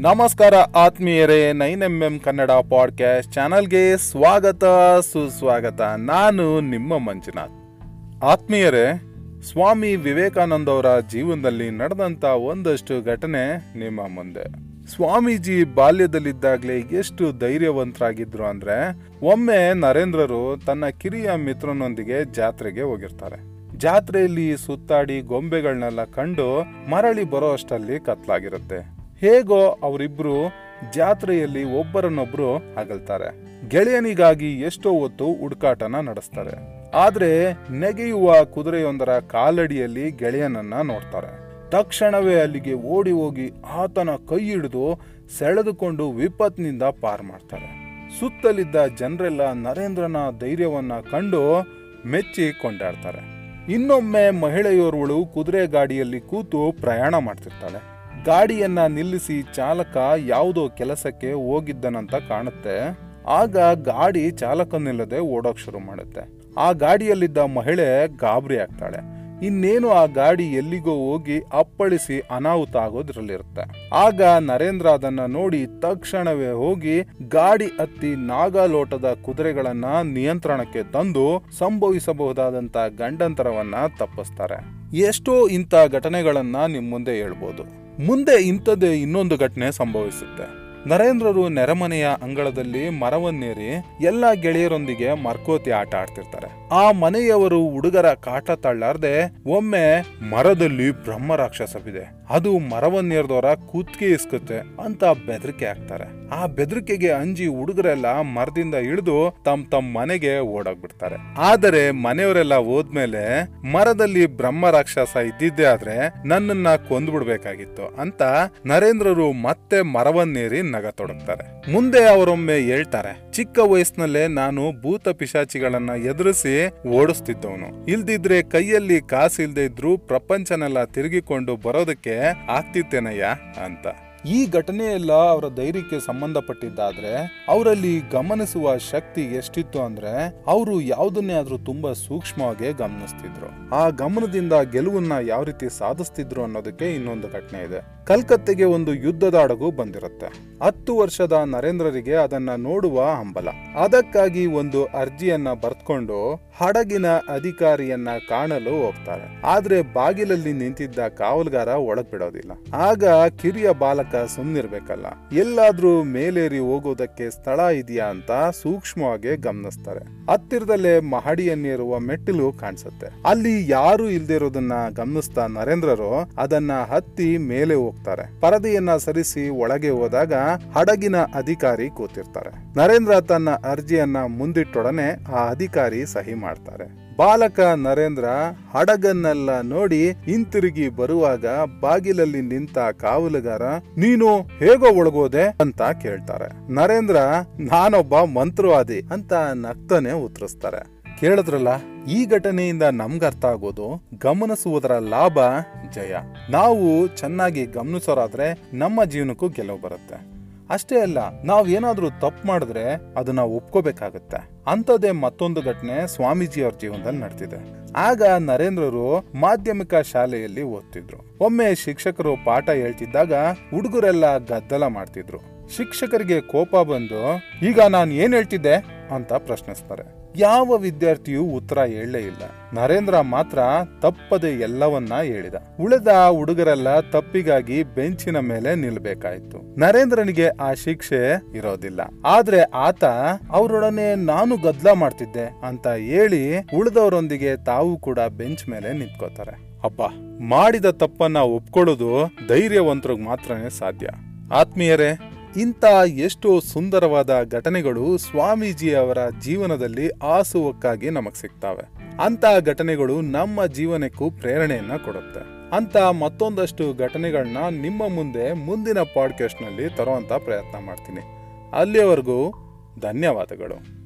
ನಮಸ್ಕಾರ ಆತ್ಮೀಯರೇ, nine M M Kannada podcast ಚಾನಲ್ಗೆ ಸ್ವಾಗತ, ಸುಸ್ವಾಗತ. ನಾನು ನಿಮ್ಮ ಮಂಜುನಾಥ್. ಆತ್ಮೀಯರೇ, ಸ್ವಾಮಿ ವಿವೇಕಾನಂದ ಅವರ ಜೀವನದಲ್ಲಿ ನಡೆದಂತ ಒಂದಷ್ಟು ಘಟನೆ ನಿಮ್ಮ ಮುಂದೆ. ಸ್ವಾಮೀಜಿ ಬಾಲ್ಯದಲ್ಲಿದ್ದಾಗಲೇ ಎಷ್ಟು ಧೈರ್ಯವಂತರಾಗಿದ್ರು ಅಂದ್ರೆ, ಒಮ್ಮೆ ನರೇಂದ್ರರು ತನ್ನ ಕಿರಿಯ ಮಿತ್ರನೊಂದಿಗೆ ಜಾತ್ರೆಗೆ ಹೋಗಿರ್ತಾರೆ. ಜಾತ್ರೆಯಲ್ಲಿ ಸುತ್ತಾಡಿ ಗೊಂಬೆಗಳನ್ನೆಲ್ಲ ಕಂಡು ಮರಳಿ ಬರೋ ಅಷ್ಟಲ್ಲಿ ಕತ್ಲಾಗಿರುತ್ತೆ. ಹೇಗೋ ಅವರಿಬ್ರು ಜಾತ್ರೆಯಲ್ಲಿ ಒಬ್ಬರನ್ನೊಬ್ರು ಅಗಲ್ತಾರೆ. ಗೆಳೆಯನಿಗಾಗಿ ಎಷ್ಟೋ ಹೊತ್ತು ಹುಡುಕಾಟನ ನಡೆಸ್ತಾರೆ. ಆದ್ರೆ ನೆಗೆಯುವ ಕುದುರೆಯೊಂದರ ಕಾಲಡಿಯಲ್ಲಿ ಗೆಳೆಯನನ್ನ ನೋಡ್ತಾರೆ. ತಕ್ಷಣವೇ ಅಲ್ಲಿಗೆ ಓಡಿ ಹೋಗಿ ಆತನ ಕೈ ಹಿಡಿದು ಸೆಳೆದುಕೊಂಡು ವಿಪತ್ನಿಂದ ಪಾರ್ ಮಾಡ್ತಾರೆ. ಸುತ್ತಲಿದ್ದ ಜನರೆಲ್ಲ ನರೇಂದ್ರನ ಧೈರ್ಯವನ್ನ ಕಂಡು ಮೆಚ್ಚಿ ಕೊಂಡಾಡ್ತಾರೆ. ಇನ್ನೊಮ್ಮೆ ಮಹಿಳೆಯೋರ್ವಳು ಕುದುರೆ ಗಾಡಿಯಲ್ಲಿ ಕೂತು ಪ್ರಯಾಣ ಮಾಡ್ತಿರ್ತಾಳೆ. ಗಾಡಿಯನ್ನ ನಿಲ್ಲಿಸಿ ಚಾಲಕ ಯಾವುದೋ ಕೆಲಸಕ್ಕೆ ಹೋಗಿದ್ದನಂತ ಕಾಣುತ್ತೆ. ಆಗ ಗಾಡಿ ಚಾಲಕನಿಲ್ಲದೆ ಓಡೋಕ್ ಶುರು ಮಾಡುತ್ತೆ. ಆ ಗಾಡಿಯಲ್ಲಿದ್ದ ಮಹಿಳೆ ಗಾಬರಿ ಆಗ್ತಾಳೆ. ಇನ್ನೇನು ಆ ಗಾಡಿ ಎಲ್ಲಿಗೋ ಹೋಗಿ ಅಪ್ಪಳಿಸಿ ಅನಾಹುತ ಆಗೋದ್ರಲ್ಲಿರುತ್ತೆ. ಆಗ ನರೇಂದ್ರ ಅದನ್ನ ನೋಡಿ ತಕ್ಷಣವೇ ಹೋಗಿ ಗಾಡಿ ಹತ್ತಿ ನಾಗಾಲೋಟದ ಕುದುರೆಗಳನ್ನ ನಿಯಂತ್ರಣಕ್ಕೆ ತಂದು ಸಂಭವಿಸಬಹುದಾದಂತ ಗಂಡಂತರವನ್ನ ತಪ್ಪಿಸ್ತಾರೆ. ಎಷ್ಟೋ ಇಂಥ ಘಟನೆಗಳನ್ನ ನಿಮ್ಮ ಮುಂದೆ ಹೇಳ್ಬೋದು. ಮುಂದೆ ಇಂಥದ್ದೇ ಇನ್ನೊಂದು ಘಟನೆ ಸಂಭವಿಸುತ್ತೆ. ನರೇಂದ್ರರು ನೆರೆಮನೆಯ ಅಂಗಳದಲ್ಲಿ ಮರವನ್ನೇರಿ ಎಲ್ಲ ಗೆಳೆಯರೊಂದಿಗೆ ಮರ್ಕೋತಿ ಆಟ ಆಡ್ತಿರ್ತಾರೆ. ಆ ಮನೆಯವರು ಹುಡುಗರ ಕಾಟ ತಳ್ಳಾರ್ದೆ ಒಮ್ಮೆ ಮರದಲ್ಲಿ ಬ್ರಹ್ಮ ರಾಕ್ಷಸವಿದೆ ಅದು ಮರವನ್ನೇರ್ದವರ ಕೂತ್ಕೆ ಇಸ್ಕುತ್ತೆ ಅಂತ ಬೆದರಿಕೆ ಹಾಕ್ತಾರೆ. ಆ ಬೆದರಿಕೆಗೆ ಅಂಜಿ ಹುಡುಗರೆಲ್ಲ ಮರದಿಂದ ಇಳಿದು ತಮ್ ತಮ್ಮ ಮನೆಗೆ ಓಡೋಗ್ಬಿಡ್ತಾರೆ. ಆದರೆ ಮನೆಯವರೆಲ್ಲ ಹೋದ್ಮೇಲೆ ಮರದಲ್ಲಿ ಬ್ರಹ್ಮ ರಾಕ್ಷಸ ಇದ್ದಿದ್ದೇ ಆದ್ರೆ ನನ್ನನ್ನ ಕೊಂದ್ಬಿಡ್ಬೇಕಾಗಿತ್ತು ಅಂತ ನರೇಂದ್ರರು ಮತ್ತೆ ಮರವನ್ನೇರಿ ನಗತೊಡಗ್ತಾರೆ ಮುಂದೆ ಅವರೊಮ್ಮೆ ಹೇಳ್ತಾರೆ, ಚಿಕ್ಕ ವಯಸ್ಸಿನಲ್ಲೇ ನಾನು ಭೂತ ಪಿಶಾಚಿಗಳನ್ನ ಎದುರಿಸಿ ಓಡಿಸ್ತಿದ್ದವನು. ಇಲ್ದಿದ್ರೆ ಕೈಯಲ್ಲಿ ಕಾಸಿಲ್ದೇ ಇದ್ರು ಪ್ರಪಂಚನೆಲ್ಲ ತಿರುಗಿಕೊಂಡು ಬರೋದಕ್ಕೆ ಆಗ್ತಿತ್ತೇನಯ್ಯ? ಅಂತ. ಈ ಘಟನೆ ಎಲ್ಲ ಅವರ ಧೈರ್ಯಕ್ಕೆ ಸಂಬಂಧಪಟ್ಟಿದ್ದಾದ್ರೆ, ಅವರಲ್ಲಿ ಗಮನಿಸುವ ಶಕ್ತಿ ಎಷ್ಟಿತ್ತು ಅಂದ್ರೆ, ಅವರು ಯಾವುದನ್ನೇ ಆದ್ರೂ ತುಂಬಾ ಸೂಕ್ಷ್ಮವಾಗಿ ಗಮನಿಸ್ತಿದ್ರು. ಆ ಗಮನದಿಂದ ಗೆಲುವನ್ನ ಯಾವ ರೀತಿ ಸಾಧಿಸ್ತಿದ್ರು ಅನ್ನೋದಕ್ಕೆ ಇನ್ನೊಂದು ಘಟನೆ ಇದೆ. ಕಲ್ಕತ್ತೆಗೆ ಒಂದು ಯುದ್ಧದ ಹಡಗು ಬಂದಿರುತ್ತೆ. ಹತ್ತು ವರ್ಷದ ನರೇಂದ್ರರಿಗೆ ಅದನ್ನ ನೋಡುವ ಹಂಬಲ. ಅದಕ್ಕಾಗಿ ಒಂದು ಅರ್ಜಿಯನ್ನ ಬರ್ತ್ಕೊಂಡು ಹಡಗಿನ ಅಧಿಕಾರಿಯನ್ನ ಕಾಣಲು ಹೋಗ್ತಾರೆ. ಆದ್ರೆ ಬಾಗಿಲಲ್ಲಿ ನಿಂತಿದ್ದ ಕಾವಲ್ಗಾರ ಒಳಗ್ ಬಿಡೋದಿಲ್ಲ. ಆಗ ಕಿರಿಯ ಬಾಲಕ ಸುಮ್ನಿರ್ಬೇಕಲ್ಲ. ಎಲ್ಲಾದ್ರೂ ಮೇಲೇರಿ ಹೋಗೋದಕ್ಕೆ ಸ್ಥಳ ಇದೆಯಾ ಅಂತ ಸೂಕ್ಷ್ಮವಾಗಿ ಗಮನಿಸ್ತಾರೆ. ಹತ್ತಿರದಲ್ಲೇ ಮಹಡಿಯನ್ನೇರುವ ಮೆಟ್ಟಿಲು ಕಾಣಿಸುತ್ತೆ. ಅಲ್ಲಿ ಯಾರು ಇಲ್ದಿರೋದನ್ನ ಗಮನಿಸ್ತಾ ನರೇಂದ್ರರು ಅದನ್ನ ಹತ್ತಿ ಮೇಲೆ ಪರದೆಯನ್ನ ಸರಿಸಿ ಒಳಗೆ ಹೋದಾಗ ಹಡಗಿನ ಅಧಿಕಾರಿ ಕೂತಿರ್ತಾರೆ. ನರೇಂದ್ರ ತನ್ನ ಅರ್ಜಿಯನ್ನ ಮುಂದಿಟ್ಟೊಡನೆ ಆ ಅಧಿಕಾರಿ ಸಹಿ ಮಾಡ್ತಾರೆ. ಬಾಲಕ ನರೇಂದ್ರ ಹಡಗನ್ನೆಲ್ಲ ನೋಡಿ ಹಿಂತಿರುಗಿ ಬರುವಾಗ ಬಾಗಿಲಲ್ಲಿ ನಿಂತ ಕಾವಲುಗಾರ, ನೀನು ಹೇಗೋ ಒಳಗೋದೆ? ಅಂತ ಕೇಳ್ತಾರೆ. ನರೇಂದ್ರ, ನಾನೊಬ್ಬ ಮಂತ್ರವಾದಿ ಅಂತ ನಗ್ತಾನೆ ಉತ್ತರಿಸ್ತಾರೆ. ಕೇಳಿದ್ರಲ್ಲ, ಈ ಘಟನೆಯಿಂದ ನಮ್ಗೆ ಅರ್ಥ ಆಗೋದು ಗಮನಿಸುವುದರ ಲಾಭ ಜಯ. ನಾವು ಚೆನ್ನಾಗಿ ಗಮನಿಸೋರಾದ್ರೆ ನಮ್ಮ ಜೀವನಕ್ಕೂ ಗೆಲುವು ಬರುತ್ತೆ. ಅಷ್ಟೇ ಅಲ್ಲ ನಾವು ಏನಾದರೂ ತಪ್ಪು ಮಾಡಿದ್ರೆ ಅದನ್ನ ಒಪ್ಕೋಬೇಕಾಗತ್ತೆ. ಅಂಥದ್ದೇ ಮತ್ತೊಂದು ಘಟನೆ ಸ್ವಾಮೀಜಿ ಅವ್ರ ಜೀವನದಲ್ಲಿ ನಡೆದಿದೆ. ಆಗ ನರೇಂದ್ರರು ಮಾಧ್ಯಮಿಕ ಶಾಲೆಯಲ್ಲಿ ಓದ್ತಿದ್ರು. ಒಮ್ಮೆ ಶಿಕ್ಷಕರು ಪಾಠ ಹೇಳ್ತಿದ್ದಾಗ ಹುಡುಗರೆಲ್ಲ ಗದ್ದಲ ಮಾಡ್ತಿದ್ರು. ಶಿಕ್ಷಕರಿಗೆ ಕೋಪ ಬಂದು, ಈಗ ನಾನು ಏನ್ ಹೇಳ್ತಿದ್ದೆ? ಅಂತ ಪ್ರಶ್ನಿಸ್ತಾರೆ. ಯಾವ ವಿದ್ಯಾರ್ಥಿಯೂ ಉತ್ತರ ಹೇಳಲೇ ಇಲ್ಲ. ನರೇಂದ್ರ ಮಾತ್ರ ತಪ್ಪದೆ ಎಲ್ಲವನ್ನ ಹೇಳಿದ. ಉಳಿದ ಹುಡುಗರೆಲ್ಲ ತಪ್ಪಿಗಾಗಿ ಬೆಂಚಿನ ಮೇಲೆ ನಿಲ್ಬೇಕಾಯ್ತು. ನರೇಂದ್ರನಿಗೆ ಆ ಶಿಕ್ಷೆ ಇರೋದಿಲ್ಲ. ಆದ್ರೆ ಆತ, ಅವರೊಡನೆ ನಾನು ಗದ್ಲ ಮಾಡ್ತಿದ್ದೆ ಅಂತ ಹೇಳಿ ಉಳಿದವರೊಂದಿಗೆ ತಾವು ಕೂಡ ಬೆಂಚ್ ಮೇಲೆ ನಿಂತ್ಕೋತಾರೆ. ಅಪ್ಪ, ಮಾಡಿದ ತಪ್ಪನ್ನ ಒಪ್ಕೊಳ್ಳೋದು ಧೈರ್ಯವಂತರಿಗೆ ಮಾತ್ರನೇ ಸಾಧ್ಯ. ಆತ್ಮೀಯರೇ ಇಂಥ ಎಷ್ಟೋ ಸುಂದರವಾದ ಘಟನೆಗಳು ಸ್ವಾಮೀಜಿ ಅವರ ಜೀವನದಲ್ಲಿ ಆಸುವಕ್ಕಾಗಿ ನಮಗೆ ಸಿಗ್ತವೆ. ಅಂತ ಘಟನೆಗಳು ನಮ್ಮ ಜೀವನಕ್ಕೂ ಪ್ರೇರಣೆಯನ್ನ ಕೊಡುತ್ತೆ. ಅಂತ ಮತ್ತೊಂದಷ್ಟು ಘಟನೆಗಳನ್ನ ನಿಮ್ಮ ಮುಂದೆ ಮುಂದಿನ ಪಾಡ್ಕಾಸ್ಟ್ನಲ್ಲಿ ತರುವಂತ ಪ್ರಯತ್ನ ಮಾಡ್ತೀನಿ. ಅಲ್ಲಿಯವರೆಗೂ ಧನ್ಯವಾದಗಳು.